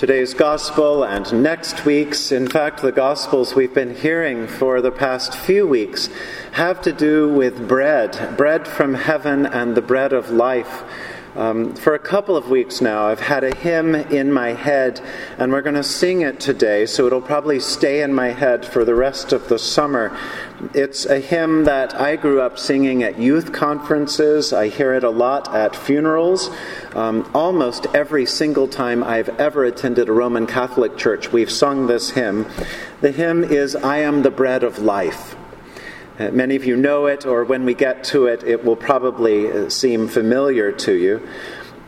Today's gospel and next week's, in fact, the gospels we've been hearing for the past few weeks, have to do with bread, bread from heaven and the bread of life. Um, for a couple of weeks now, I've had a hymn in my head, and we're going to sing it today, so it'll probably stay in my head for the rest of the summer. It's a hymn that I grew up singing at youth conferences. I hear it a lot at funerals. Um, almost every single time I've ever attended a Roman Catholic church, we've sung this hymn. The hymn is I Am the Bread of Life. Uh, many of you know it, or when we get to it, it will probably uh, seem familiar to you.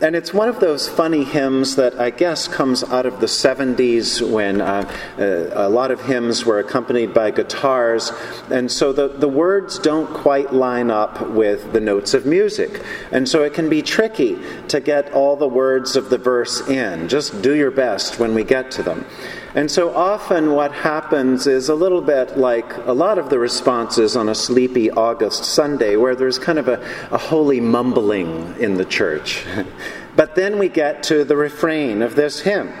And it's one of those funny hymns that I guess comes out of the 70s when uh, uh, a lot of hymns were accompanied by guitars. And so the, the words don't quite line up with the notes of music. And so it can be tricky to get all the words of the verse in. Just do your best when we get to them. And so often what happens is a little bit like a lot of the responses on a sleepy August Sunday, where there's kind of a, a holy mumbling in the church. but then we get to the refrain of this hymn.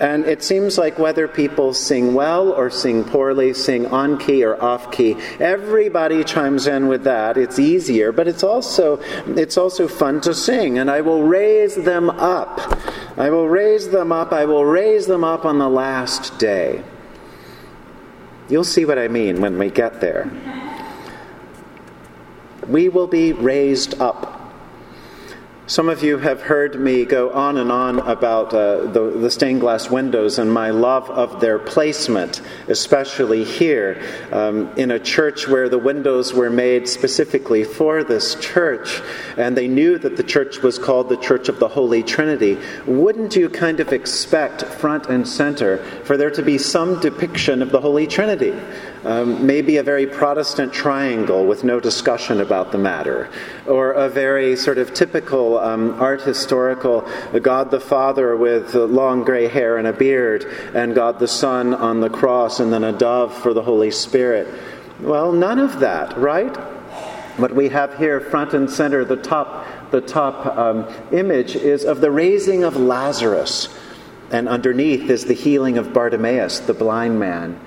And it seems like whether people sing well or sing poorly, sing on key or off key, everybody chimes in with that. It's easier, but it's also it's also fun to sing. And I will raise them up. I will raise them up. I will raise them up on the last day. You'll see what I mean when we get there. We will be raised up. Some of you have heard me go on and on about uh, the, the, stained glass windows and my love of their placement, especially here um, in a church where the windows were made specifically for this church, and they knew that the church was called the Church of the Holy Trinity. Wouldn't you kind of expect front and center for there to be some depiction of the Holy Trinity? Um, maybe a very Protestant triangle with no discussion about the matter, or a very sort of typical um, art historical God the Father with long gray hair and a beard, and God the Son on the cross, and then a dove for the Holy Spirit. Well, none of that, right? What we have here, front and center, the top, the top um, image is of the raising of Lazarus, and underneath is the healing of Bartimaeus, the blind man.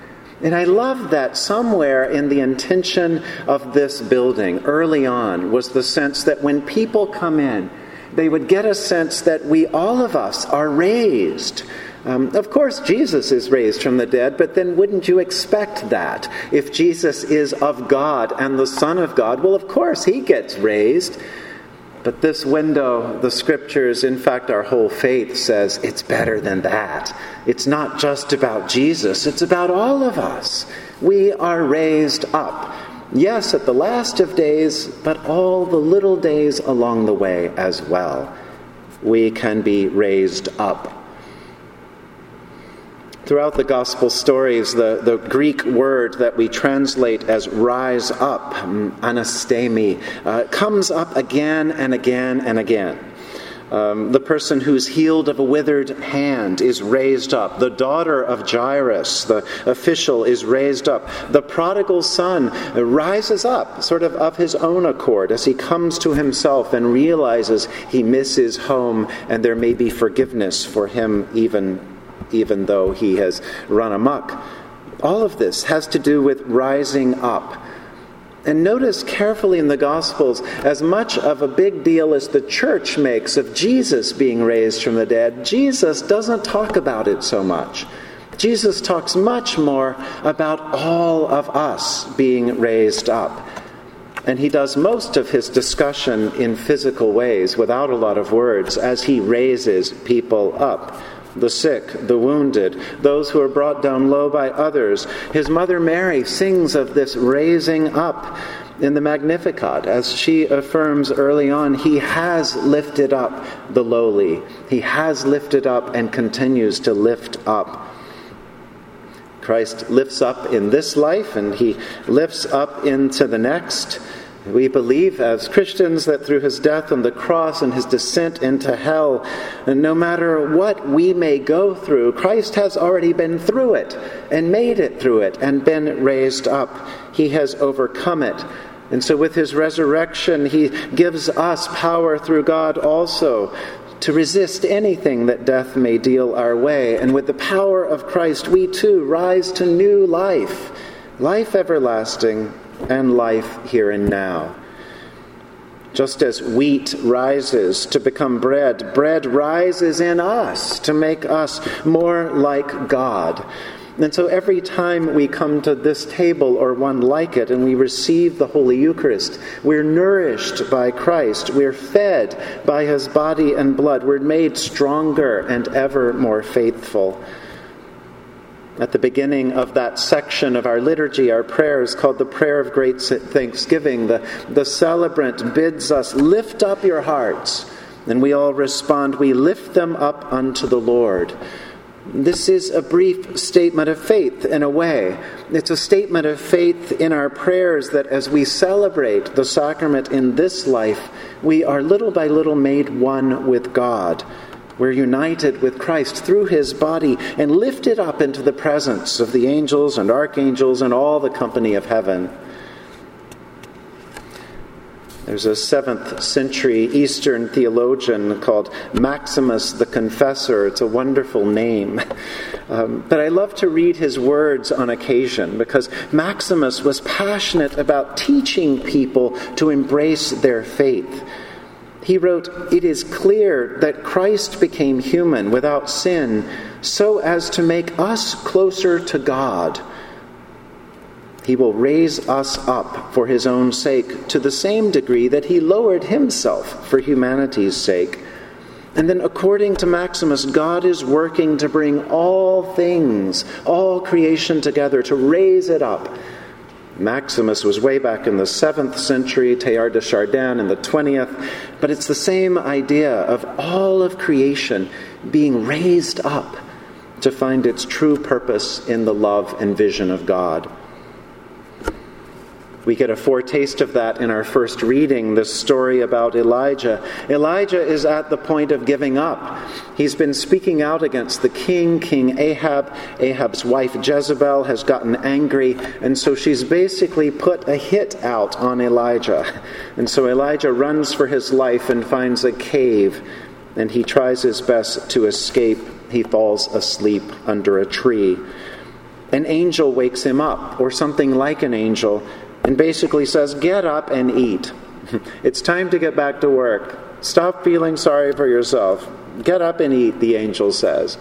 And I love that somewhere in the intention of this building early on was the sense that when people come in, they would get a sense that we, all of us, are raised. Um, of course, Jesus is raised from the dead, but then wouldn't you expect that? If Jesus is of God and the Son of God, well, of course, he gets raised. But this window, the scriptures, in fact, our whole faith says it's better than that. It's not just about Jesus, it's about all of us. We are raised up. Yes, at the last of days, but all the little days along the way as well. We can be raised up Throughout the gospel stories, the, the Greek word that we translate as rise up, anistemi, uh, comes up again and again and again. Um, the person who's healed of a withered hand is raised up. The daughter of Jairus, the official, is raised up. The prodigal son rises up, sort of of his own accord, as he comes to himself and realizes he misses home and there may be forgiveness for him even even though he has run amok. All of this has to do with rising up. And notice carefully in the Gospels, as much of a big deal as the church makes of Jesus being raised from the dead, Jesus doesn't talk about it so much. Jesus talks much more about all of us being raised up. And he does most of his discussion in physical ways, without a lot of words, as he raises people up the sick, the wounded, those who are brought down low by others. His mother Mary sings of this raising up in the Magnificat, as she affirms early on, He has lifted up the lowly. He has lifted up and continues to lift up. Christ lifts up in this life and He lifts up into the next. We believe as Christians that through his death on the cross and his descent into hell, and no matter what we may go through, Christ has already been through it and made it through it and been raised up. He has overcome it. And so, with his resurrection, he gives us power through God also to resist anything that death may deal our way. And with the power of Christ, we too rise to new life, life everlasting, and life here and now. Just as wheat rises to become bread, bread rises in us to make us more like God. And so every time we come to this table or one like it and we receive the Holy Eucharist, we're nourished by Christ. We're fed by his body and blood. We're made stronger and ever more faithful. At the beginning of that section of our liturgy, our prayer is called the Prayer of Great Thanksgiving. The, the celebrant bids us lift up your hearts. And we all respond, we lift them up unto the Lord. This is a brief statement of faith in a way. It's a statement of faith in our prayers that as we celebrate the sacrament in this life, we are little by little made one with God. We're united with Christ through his body and lifted up into the presence of the angels and archangels and all the company of heaven. There's a 7th century Eastern theologian called Maximus the Confessor. It's a wonderful name. Um, but I love to read his words on occasion because Maximus was passionate about teaching people to embrace their faith. He wrote, It is clear that Christ became human without sin so as to make us closer to God. He will raise us up for his own sake to the same degree that he lowered himself for humanity's sake. And then, according to Maximus, God is working to bring all things, all creation together, to raise it up Maximus was way back in the 7th century, Teilhard de Chardin in the 20th, but it's the same idea of all of creation being raised up to find its true purpose in the love and vision of God. We get a foretaste of that in our first reading, the story about Elijah. Elijah is at the point of giving up. He's been speaking out against the king, King Ahab. Ahab's wife Jezebel has gotten angry, and so she's basically put a hit out on Elijah. And so Elijah runs for his life and finds a cave, and he tries his best to escape. He falls asleep under a tree. An angel wakes him up, or something like an angel, and basically says, Get up and eat. it's time to get back to work. Stop feeling sorry for yourself. Get up and eat, the angel says.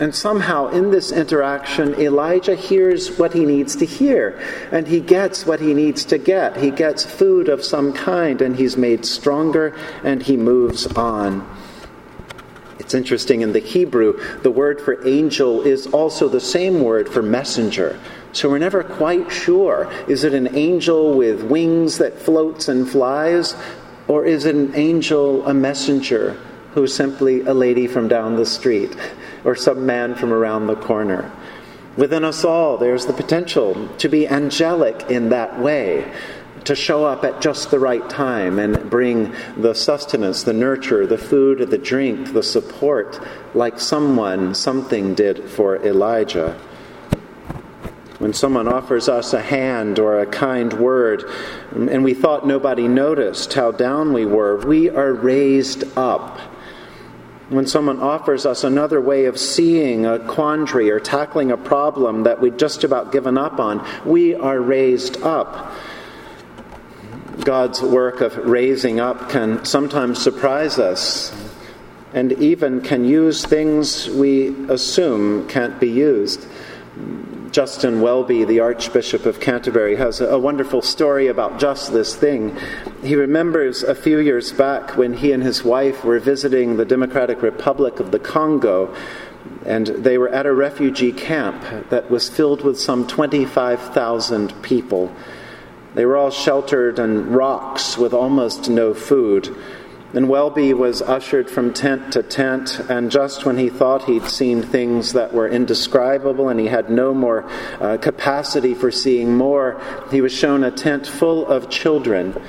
And somehow, in this interaction, Elijah hears what he needs to hear, and he gets what he needs to get. He gets food of some kind, and he's made stronger, and he moves on. It's interesting, in the Hebrew, the word for angel is also the same word for messenger. So we're never quite sure. Is it an angel with wings that floats and flies? Or is it an angel, a messenger, who's simply a lady from down the street or some man from around the corner? Within us all, there's the potential to be angelic in that way, to show up at just the right time and bring the sustenance, the nurture, the food, the drink, the support, like someone, something did for Elijah. When someone offers us a hand or a kind word, and we thought nobody noticed how down we were, we are raised up. When someone offers us another way of seeing a quandary or tackling a problem that we'd just about given up on, we are raised up. God's work of raising up can sometimes surprise us and even can use things we assume can't be used. Justin Welby, the Archbishop of Canterbury, has a wonderful story about just this thing. He remembers a few years back when he and his wife were visiting the Democratic Republic of the Congo, and they were at a refugee camp that was filled with some 25,000 people. They were all sheltered in rocks with almost no food. And Welby was ushered from tent to tent, and just when he thought he'd seen things that were indescribable and he had no more uh, capacity for seeing more, he was shown a tent full of children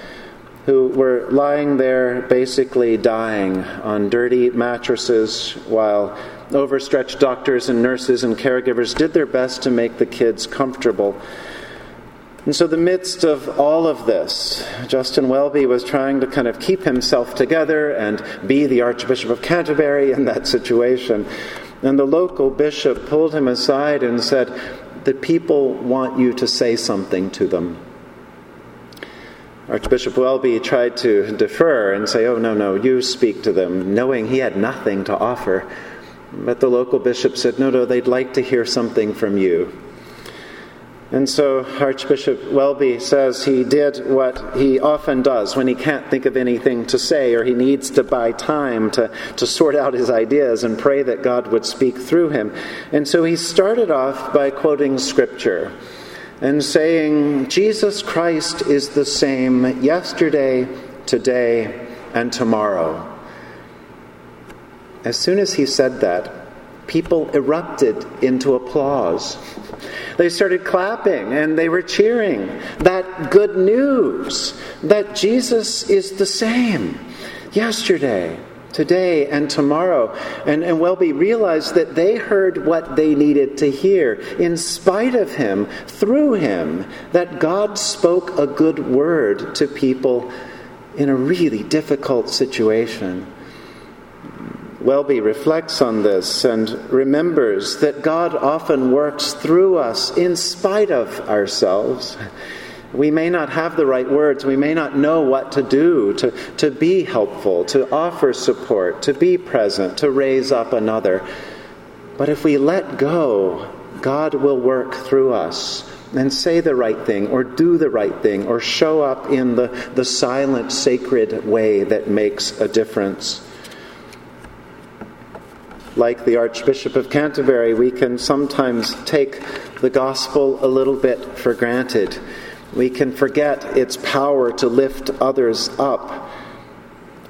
who were lying there basically dying on dirty mattresses while overstretched doctors and nurses and caregivers did their best to make the kids comfortable. And so, the midst of all of this, Justin Welby was trying to kind of keep himself together and be the Archbishop of Canterbury in that situation. And the local bishop pulled him aside and said, The people want you to say something to them. Archbishop Welby tried to defer and say, Oh, no, no, you speak to them, knowing he had nothing to offer. But the local bishop said, No, no, they'd like to hear something from you. And so Archbishop Welby says he did what he often does when he can't think of anything to say or he needs to buy time to, to sort out his ideas and pray that God would speak through him. And so he started off by quoting Scripture and saying, Jesus Christ is the same yesterday, today, and tomorrow. As soon as he said that, people erupted into applause. They started clapping and they were cheering that good news that Jesus is the same yesterday, today, and tomorrow. And, and Welby realized that they heard what they needed to hear. In spite of him, through him, that God spoke a good word to people in a really difficult situation. Welby reflects on this and remembers that God often works through us in spite of ourselves. We may not have the right words, we may not know what to do to, to be helpful, to offer support, to be present, to raise up another. But if we let go, God will work through us and say the right thing, or do the right thing, or show up in the, the silent, sacred way that makes a difference like the Archbishop of Canterbury, we can sometimes take the gospel a little bit for granted. We can forget its power to lift others up.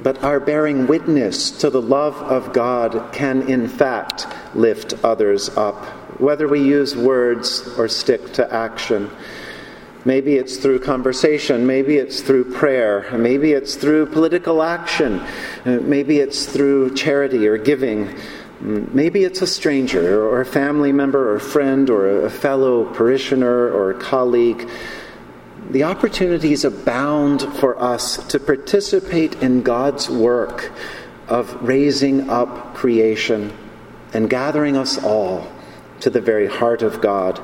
But our bearing witness to the love of God can, in fact, lift others up, whether we use words or stick to action. Maybe it's through conversation. Maybe it's through prayer. Maybe it's through political action. Maybe it's through charity or giving. Maybe it's a stranger or a family member or a friend or a fellow parishioner or a colleague. The opportunities abound for us to participate in God's work of raising up creation and gathering us all to the very heart of God.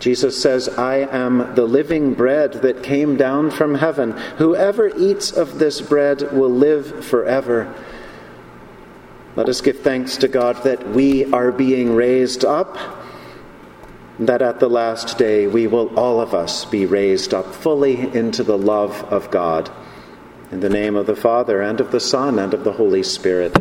Jesus says, I am the living bread that came down from heaven. Whoever eats of this bread will live forever. Let us give thanks to God that we are being raised up, that at the last day we will all of us be raised up fully into the love of God. In the name of the Father, and of the Son, and of the Holy Spirit.